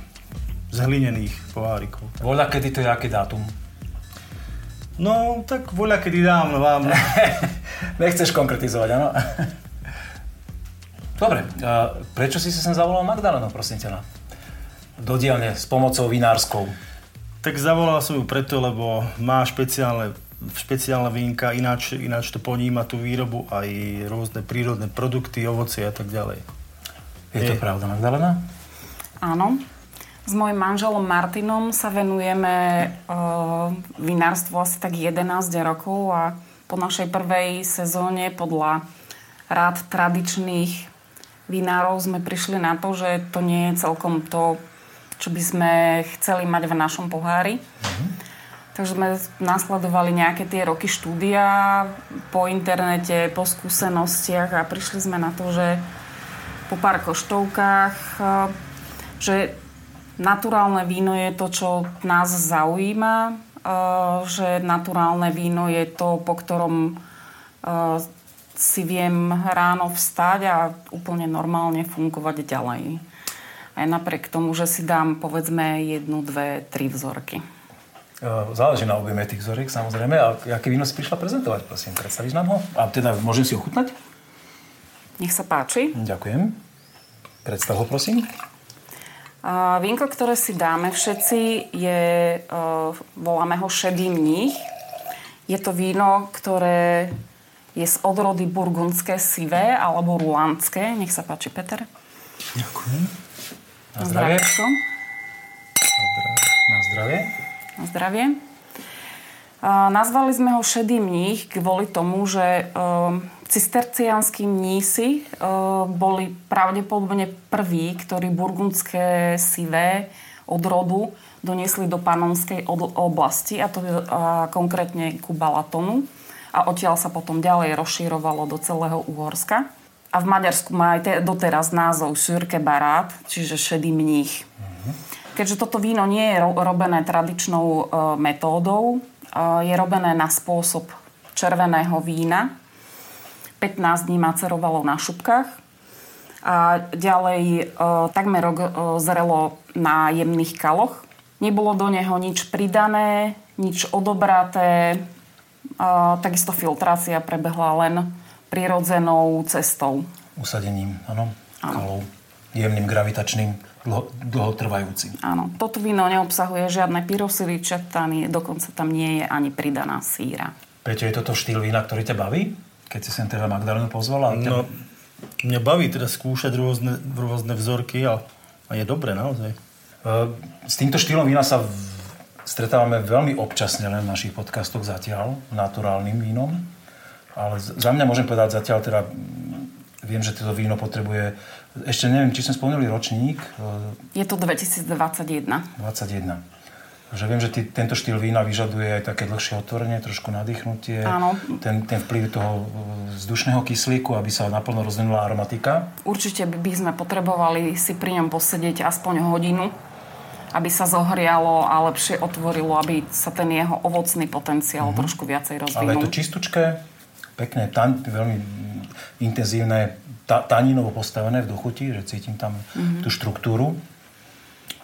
z hlinených pohárikov. Voľa, kedy to je, aký dátum? No, tak voľa kedy dám vám. [LAUGHS] Nechceš konkretizovať, áno? [LAUGHS] Dobre, a prečo si sa sem zavolal Magdalenu, prosím ťa? na- Do dielne s pomocou vinárskou. tak zavolal som ju preto, lebo má špeciálne, špeciálne vínka, ináč, ináč to poníma tú výrobu aj rôzne prírodné produkty, ovocie a tak ďalej. Je to Je. pravda, Magdalena? Áno. S mojim manželom Martinom sa venujeme uh, vinárstvu asi tak 11 rokov a po našej prvej sezóne podľa rád tradičných vinárov sme prišli na to, že to nie je celkom to, čo by sme chceli mať v našom pohári. Takže sme nasledovali nejaké tie roky štúdia po internete, po skúsenostiach a prišli sme na to, že po pár koštovkách, že naturálne víno je to, čo nás zaujíma, eh, že naturálne víno je to, po ktorom eh, si viem ráno vstať a úplne normálne fungovať ďalej. Aj napriek tomu, že si dám povedzme jednu, dve, tri vzorky. Záleží na objeme tých vzoriek, samozrejme. A aké víno si prišla prezentovať, prosím? Predstavíš nám ho? A teda môžem si ochutnať? Nech sa páči. Ďakujem. Predstav ho, prosím. Vínko, ktoré si dáme všetci, je, uh, voláme ho šedý mních. Je to víno, ktoré je z odrody burgundské sivé alebo rulandské. Nech sa páči, Peter. Ďakujem. Na zdravie. Na zdravie. Na zdravie. Uh, nazvali sme ho šedý mních kvôli tomu, že uh, cisterciánsky mnísi uh, boli pravdepodobne prví, ktorí burgundské sivé odrodu doniesli do panonskej oblasti, a to uh, konkrétne ku Balatonu. A odtiaľ sa potom ďalej rozširovalo do celého Uhorska. A v Maďarsku má aj te, doteraz názov Sürke Barát, čiže šedý mních. Keďže toto víno nie je robené tradičnou uh, metódou, uh, je robené na spôsob červeného vína. 15 dní macerovalo na šupkách. A ďalej uh, takmer rok uh, zrelo na jemných kaloch. Nebolo do neho nič pridané, nič odobraté. Uh, takisto filtrácia prebehla len prirodzenou cestou. Usadením, áno, kalou. Jemným gravitačným dlho, dlhotrvajúci. Áno, toto víno neobsahuje žiadne pyrosily, čertany, dokonca tam nie je ani pridaná síra. Peťo, je toto štýl vína, ktorý ťa baví? Keď si sem teda Magdalenu pozvala? No, mňa baví teda skúšať rôzne, rôzne vzorky a, a je dobre naozaj. S týmto štýlom vína sa v... stretávame veľmi občasne len v našich podcastoch zatiaľ, naturálnym vínom. Ale za mňa môžem povedať zatiaľ teda Viem, že toto víno potrebuje, ešte neviem, či sme spomenuli ročník. Je to 2021. 21. Že viem, že ty, tento štýl vína vyžaduje aj také dlhšie otvorenie, trošku nadýchnutie. Áno. Ten, ten vplyv toho vzdušného kyslíku, aby sa naplno rozvinula aromatika. Určite by sme potrebovali si pri ňom posedieť aspoň hodinu, aby sa zohrialo a lepšie otvorilo, aby sa ten jeho ovocný potenciál mm-hmm. trošku viacej rozvinul. Ale je to čistúčké, pekné, tan, veľmi intenzívne, ta, taninovo postavené v dochuti, že cítim tam mm-hmm. tú štruktúru.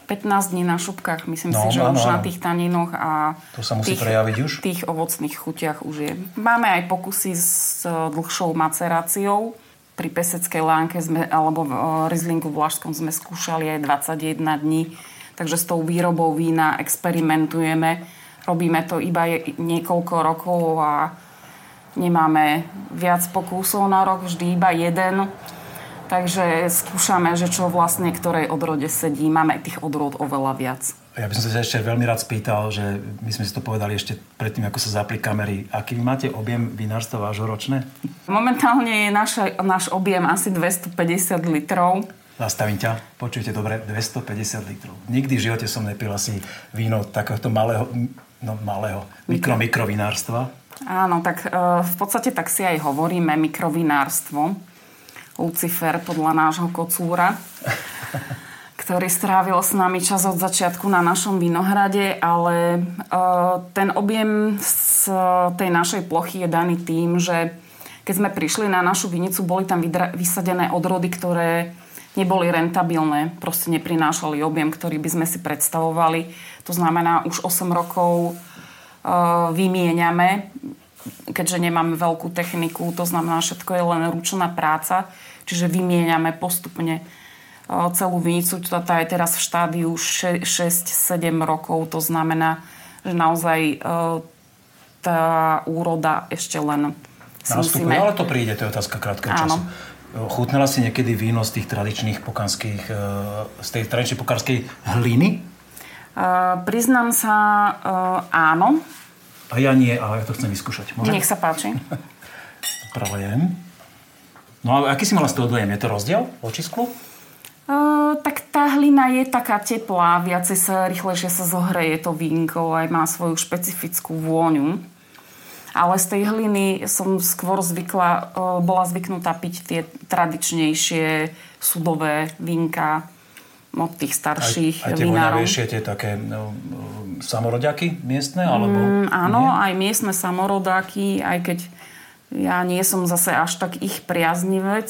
15 dní na šupkách, myslím no, si, že áno, už áno. na tých taninoch a to sa musí tých, prejaviť už. tých ovocných chutiach už je. Máme aj pokusy s e, dlhšou maceráciou. Pri peseckej lánke sme, alebo v e, Rizlingu v Lašskom sme skúšali aj 21 dní. Takže s tou výrobou vína experimentujeme. Robíme to iba niekoľko rokov a nemáme viac pokusov na rok, vždy iba jeden. Takže skúšame, že čo vlastne ktorej odrode sedí. Máme tých odrod oveľa viac. Ja by som sa ešte veľmi rád spýtal, že my sme si to povedali ešte predtým, ako sa zapli kamery. Aký vy máte objem vinárstva vášho ročné? Momentálne je naša, náš objem asi 250 litrov. Zastavím ťa. Počujte dobre, 250 litrov. Nikdy v živote som nepil asi víno takéhoto malého, no malého, mikro, mikrovinárstva. Áno, tak e, v podstate tak si aj hovoríme mikrovinárstvo. Lucifer podľa nášho kocúra, ktorý strávil s nami čas od začiatku na našom vinohrade, ale e, ten objem z tej našej plochy je daný tým, že keď sme prišli na našu vinicu, boli tam vysadené odrody, ktoré neboli rentabilné, proste neprinášali objem, ktorý by sme si predstavovali. To znamená, už 8 rokov vymieňame, keďže nemáme veľkú techniku, to znamená, všetko je len ručná práca, čiže vymieňame postupne celú vinicu. Tá je teraz v štádiu 6-7 rokov, to znamená, že naozaj tá úroda ešte len musíme... ale to príde, to je otázka krátkeho času. Chutnala si niekedy víno z tých tradičných pokanských, z tej tradičnej pokanskej hliny? Uh, priznám sa, uh, áno. A ja nie, ale ja to chcem vyskúšať. Môžem? Nech sa páči. [LAUGHS] Pralejem. No a aký si mala z toho dojem? Je to rozdiel voči sklu? Uh, tak tá hlina je taká teplá, viacej sa rýchlejšie sa zohreje to vínko, aj má svoju špecifickú vôňu. Ale z tej hliny som skôr zvykla, e, bola zvyknutá piť tie tradičnejšie sudové vínka od tých starších aj, aj vinárov. Aj tie také no, samoroďaky miestne? Alebo... Mm, áno, nie? aj miestne samorodáky, aj keď ja nie som zase až tak ich priaznivec.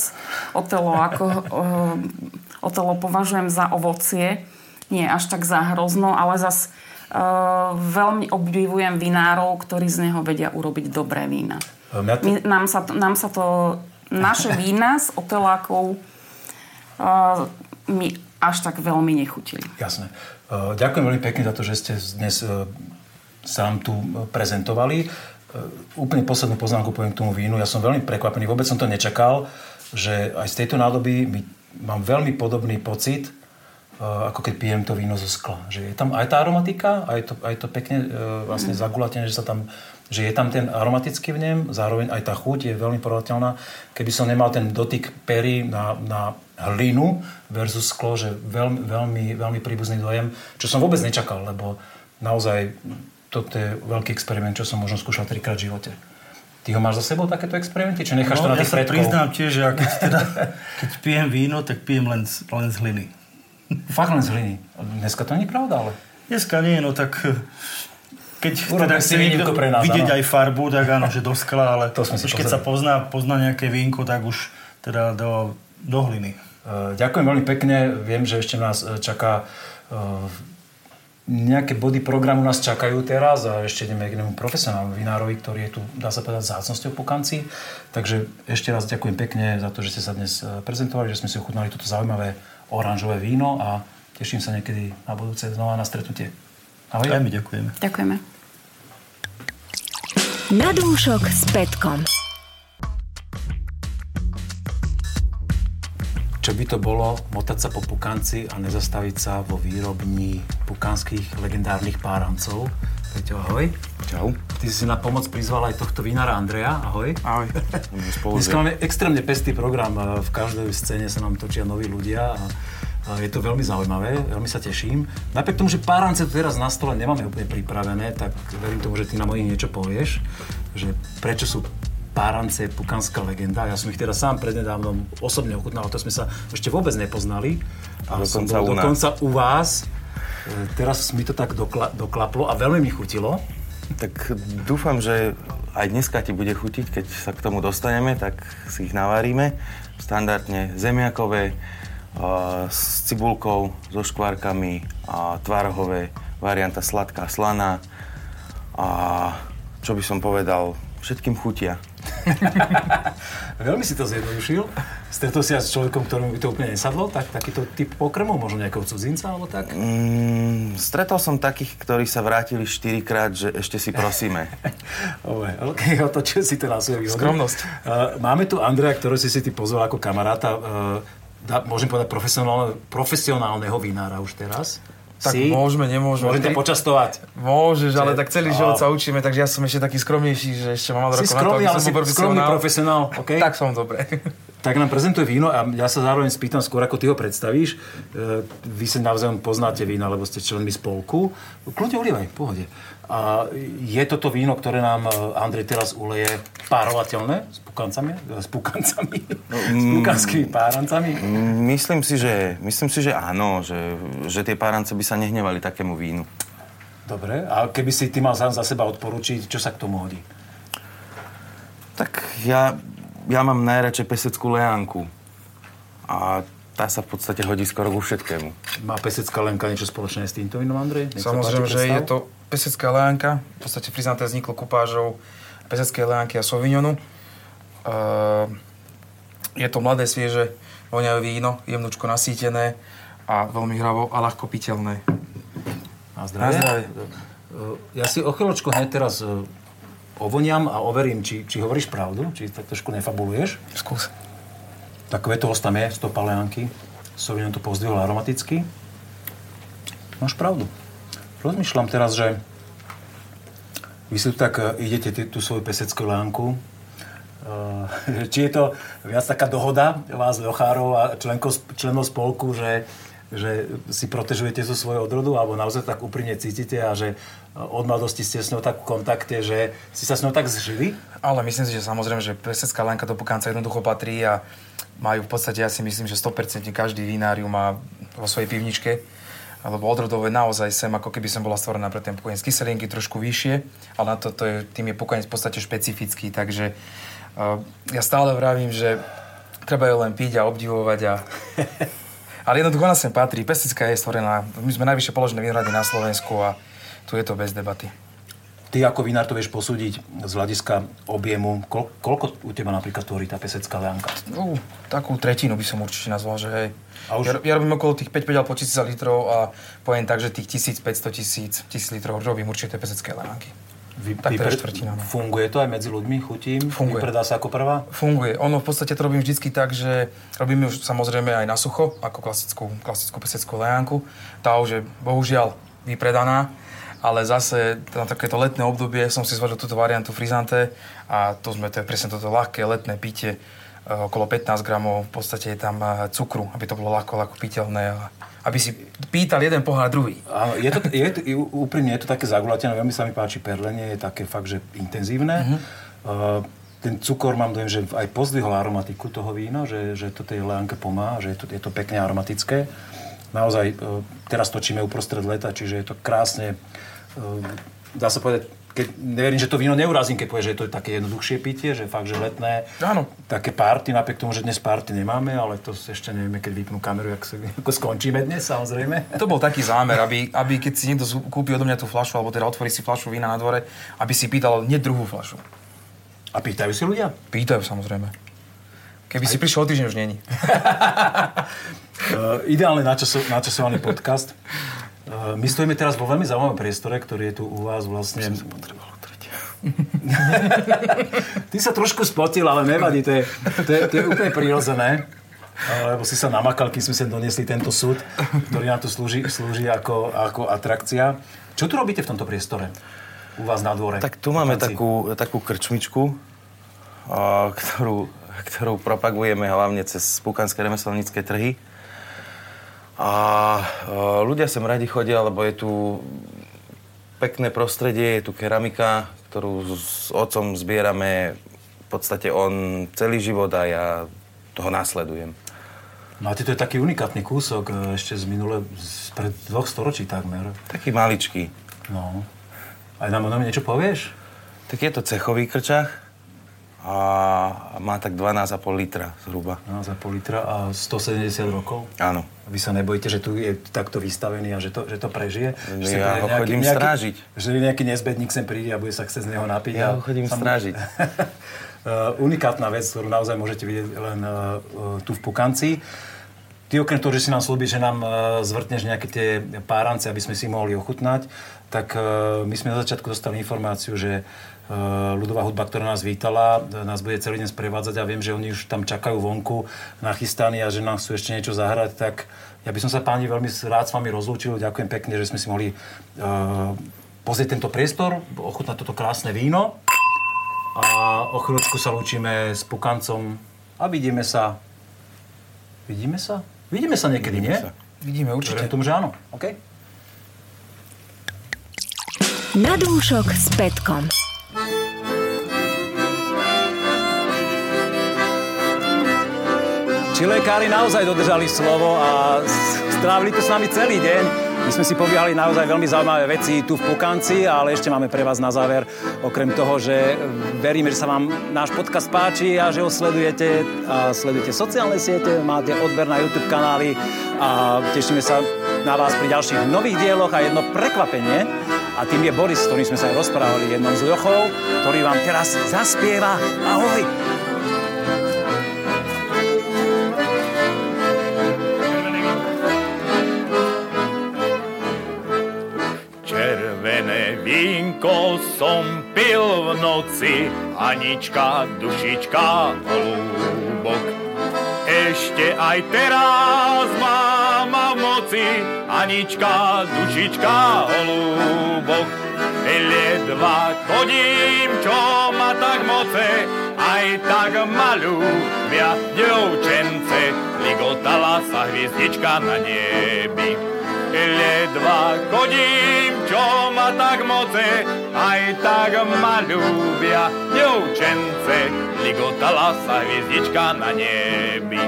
Otelo, ako, [LAUGHS] otelo považujem za ovocie, nie až tak za hrozno, ale zase Uh, veľmi obdivujem vinárov, ktorí z neho vedia urobiť dobré vína. My, nám, sa to, nám sa to, naše vína s otelákov uh, mi až tak veľmi nechutili. Jasné. Uh, ďakujem veľmi pekne za to, že ste dnes uh, sám tu prezentovali. Uh, úplne poslednú poznámku poviem k tomu vínu. Ja som veľmi prekvapený, vôbec som to nečakal, že aj z tejto nádoby my, mám veľmi podobný pocit, ako keď pijem to víno zo skla. Že je tam aj tá aromatika, aj to, aj to pekne vlastne mm. zagulatené, že, sa tam, že je tam ten aromatický vnem, zároveň aj tá chuť je veľmi porovnateľná. Keby som nemal ten dotyk pery na, na hlinu versus sklo, že veľmi, veľmi, veľmi príbuzný dojem, čo som vôbec nečakal, lebo naozaj toto je veľký experiment, čo som možno skúšal trikrát v živote. Ty ho máš za sebou takéto experimenty? Či necháš no, to na ja tých sa predkov? priznám tiež, že ja keď, [LAUGHS] teda, keď pijem víno, tak pijem len, len z hliny. Fakt len z hliny. Dneska to nie je pravda, ale... Dneska nie, no tak... Keď Urobím teda chce niekto pre nás, vidieť áno. aj farbu, tak áno, že do skla, ale To sme už keď sa pozná, pozná nejaké vínko, tak už teda do, do hliny. Uh, Ďakujem veľmi pekne. Viem, že ešte nás e, čaká uh, nejaké body programu nás čakajú teraz a ešte ideme k jednému profesionálnemu vinárovi, ktorý je tu, dá sa povedať, zácnosťou po kanci. Takže ešte raz ďakujem pekne za to, že ste sa dnes e, prezentovali, že sme si ochutnali toto zaujímavé oranžové víno a teším sa niekedy na budúce znova na stretnutie. Ahoj. Aj my ďakujeme. Ďakujeme. Na dúšok s Petkom. Čo by to bolo motať sa po pukanci a nezastaviť sa vo výrobni pukanských legendárnych párancov? Peťo, ahoj. Čau. Ty si na pomoc prizval aj tohto vinára Andreja. Ahoj. Ahoj. [LAUGHS] Dneska máme extrémne pestý program. V každej scéne sa nám točia noví ľudia a je to veľmi zaujímavé, veľmi sa teším. Napriek tomu, že párance tu teraz na stole nemáme úplne pripravené, tak verím tomu, že ty nám o nich niečo povieš, že prečo sú párance pukanská legenda. Ja som ich teda sám prednedávnom osobne ochutnal, to sme sa ešte vôbec nepoznali. A Dokonca u nás. dokonca u vás. E, Teraz mi to tak dokla, doklaplo a veľmi mi chutilo. Tak dúfam, že aj dneska ti bude chutiť, keď sa k tomu dostaneme, tak si ich navaríme. Standardne zemiakové, s cibulkou, so škvárkami, a tvarohové, varianta sladká, slaná. A čo by som povedal, všetkým chutia. [LAUGHS] Veľmi si to zjednodušil. Stretol si sa s človekom, ktorému by to úplne nesadlo, tak takýto typ pokrmov, možno nejakého cudzinca alebo tak? Mm, stretol som takých, ktorí sa vrátili 4 krát, že ešte si prosíme. [LAUGHS] Ok, [LAUGHS] otočil si to na svoje. Skromnosť. Uh, máme tu Andreja, ktorého si si ty pozval ako kamaráta. Uh, dá, môžem povedať profesionálne, profesionálneho vinára už teraz. Tak si? môžeme, nemôžeme. Môžem ťa počastovať. Môžeš, ale tak celý život sa učíme, takže ja som ešte taký skromnejší, že ešte mám Si rokov skromný, na to, ale si bol skromný profesionál, OK? Tak som, dobre. [LAUGHS] Tak nám prezentuje víno a ja sa zároveň spýtam skôr, ako ty ho predstavíš. E, Vy sa navzájom poznáte vína, lebo ste členmi spolku. Kľudne ulievaj, pohode. A je toto víno, ktoré nám e, Andrej teraz uleje, párovateľné s pukancami? E, S pukancami? [LAUGHS] s pukanskými párancami? Myslím si, že, myslím si, že áno, že, že tie párance by sa nehnevali takému vínu. Dobre, a keby si ty mal sám za seba odporučiť, čo sa k tomu hodí? Tak ja, ja mám najradšej peseckú leánku. A tá sa v podstate hodí skoro ku všetkému. Má pesecká lenka niečo spoločné s týmto vínom, Andrej? Nech sa Samozrejme, páči, že predstav. je to pesecká leánka. V podstate priznaté vzniklo kupážou peseckej leánky a sauvignonu. Uh, je to mladé, svieže, voňavé víno, jemnúčko nasýtené a veľmi hravo a ľahko piteľné. Na zdravie. Na zdravie. Ja si o chvíľočku hneď teraz e, ovoniam a overím, či, či hovoríš pravdu, či tak trošku nefabuluješ. Skús. Takové to tam je, stopa leánky. Sauvignon to pozdvihol aromaticky. Máš pravdu. Rozmýšľam teraz, že vy si tak e, idete tú svoju peseckú leánku. E, [LAUGHS] či je to viac taká dohoda vás, Lochárov a členko, členov spolku, že že si protežujete zo svojho odrodu, alebo naozaj tak úprimne cítite a že od mladosti ste s ňou tak v kontakte, že si sa s ňou tak zžili? Ale myslím si, že samozrejme, že pesecká lenka do Pukanca jednoducho patrí a majú v podstate, ja si myslím, že 100% každý vinár ju má vo svojej pivničke lebo odrodové naozaj sem, ako keby som bola stvorená pre ten pokojnec. Kyselinky trošku vyššie, ale na to, to je, tým je pokojnec v podstate špecifický, takže uh, ja stále vravím, že treba ju len piť a obdivovať a... [LAUGHS] ale jednoducho ona sem patrí. Pestická je stvorená, my sme najvyššie položené vinogrady na Slovensku a tu je to bez debaty. Ty ako vinár to vieš posúdiť z hľadiska objemu. Kol, koľko u teba napríklad tvorí tá pesecká leanka? Uh, takú tretinu by som určite nazval, že hej. A už... ja, ja, robím okolo tých 5-5 alebo 1000 litrov a poviem tak, že tých 1500 tisíc, 1000 litrov robím určite pesecké leánky. Vy, tak je štvrtina. No. Funguje to aj medzi ľuďmi, chutím? Funguje. Vypredá sa ako prvá? Funguje. Ono v podstate to robím vždycky tak, že robíme už samozrejme aj na sucho, ako klasickú, klasickú peseckú leánku. Tá už je bohužiaľ vypredaná ale zase na takéto letné obdobie som si zvolil túto variantu frizante a to sme, to je presne toto ľahké letné pitie, e, okolo 15 gramov, v podstate je tam e, cukru, aby to bolo ľahko, ľahko piteľné aby si pýtal jeden pohľad druhý. Áno, je to, je to, [LAUGHS] úprimne je to také zagulatené, veľmi sa mi páči perlenie, je také fakt, že intenzívne. Uh-huh. Uh, ten cukor mám dojem, že aj pozdvihol aromatiku toho vína, že, že to tej leánke pomáha, že je to, je to pekne aromatické. Naozaj, teraz točíme uprostred leta, čiže je to krásne dá sa povedať, keď, neverím, že to víno neurazím, keď povie, že je to také jednoduchšie pitie, že fakt, že letné, Áno. také party, napriek tomu, že dnes party nemáme, ale to ešte nevieme, keď vypnú kameru, sa, [LAUGHS] ako skončíme dnes, samozrejme. To bol taký zámer, aby, aby keď si niekto kúpi odo mňa tú flašu, alebo teda otvorí si flašu vína na dvore, aby si pýtal nie druhú flašu. A pýtajú si ľudia? Pýtajú, samozrejme. Keby Aj... si prišiel o týždeň, už není. [LAUGHS] uh, ideálne načasovaný podcast. [LAUGHS] My stojíme teraz vo veľmi zaujímavom priestore, ktorý je tu u vás vlastne... [LAUGHS] Ty sa trošku spotil, ale nevadí, to je, to je, to je úplne prirodzené. Lebo si sa namakal, kým sme sem doniesli tento súd, ktorý nám tu slúži, slúži ako, ako atrakcia. Čo tu robíte v tomto priestore? U vás na dvore? Tak tu máme takú, takú krčmičku, ktorú, ktorú propagujeme hlavne cez pukanské remeselnícke trhy. A ľudia sem radi chodia, lebo je tu pekné prostredie, je tu keramika, ktorú s otcom zbierame v podstate on celý život a ja toho následujem. Máte to je taký unikátny kúsok e, ešte z minule, z pred dvoch storočí takmer. Taký maličký. No. Aj nám o niečo povieš? Tak je to cechový krčach a má tak 12,5 litra zhruba. 12,5 litra a 170 rokov? Áno. Vy sa nebojíte, že tu je takto vystavený a že to, že to prežije? Že ja ho nejaký, chodím nejaký, strážiť. Že nejaký nezbedník sem príde a bude sa chcieť z neho napiť. Ja ho chodím sam... strážiť. uh, [LAUGHS] unikátna vec, ktorú naozaj môžete vidieť len uh, tu v Pukanci. Ty okrem toho, že si nám slúbi, že nám uh, zvrtneš nejaké tie párance, aby sme si mohli ochutnať, tak uh, my sme na začiatku dostali informáciu, že ľudová hudba, ktorá nás vítala, nás bude celý deň sprevádzať a viem, že oni už tam čakajú vonku nachystaní a že nám chcú ešte niečo zahrať, tak ja by som sa páni veľmi rád s vami rozlúčil. Ďakujem pekne, že sme si mohli uh, pozrieť tento priestor, ochutnať toto krásne víno a o chvíľočku sa lúčime s Pukancom a vidíme sa. Vidíme sa? Vidíme sa niekedy, vidíme nie? Sa. Vidíme určite. Verím tomu, že áno. OK? Na dúšok s Petkom. Či lekári naozaj dodržali slovo a strávili to s nami celý deň. My sme si pobiehali naozaj veľmi zaujímavé veci tu v Pukanci, ale ešte máme pre vás na záver, okrem toho, že veríme, že sa vám náš podcast páči a že ho sledujete a sledujete sociálne siete, máte odber na YouTube kanály a tešíme sa na vás pri ďalších nových dieloch a jedno prekvapenie. A tým je Boris, s ktorým sme sa aj rozprávali jednom z Ľochov, ktorý vám teraz zaspieva. Ahoj! Vínko som pil v noci, Anička, dušička, holúbok. Ešte aj teraz mám v moci, Anička, dušička, holúbok. Ledva chodím, čo ma tak moce, aj tak malúbia devčence, ligotala sa hviezdička na nebi. Ledva chodím, čo ma tak moce, aj tak ma ľúbia devčence. Ligotala sa hviezdička na nebi.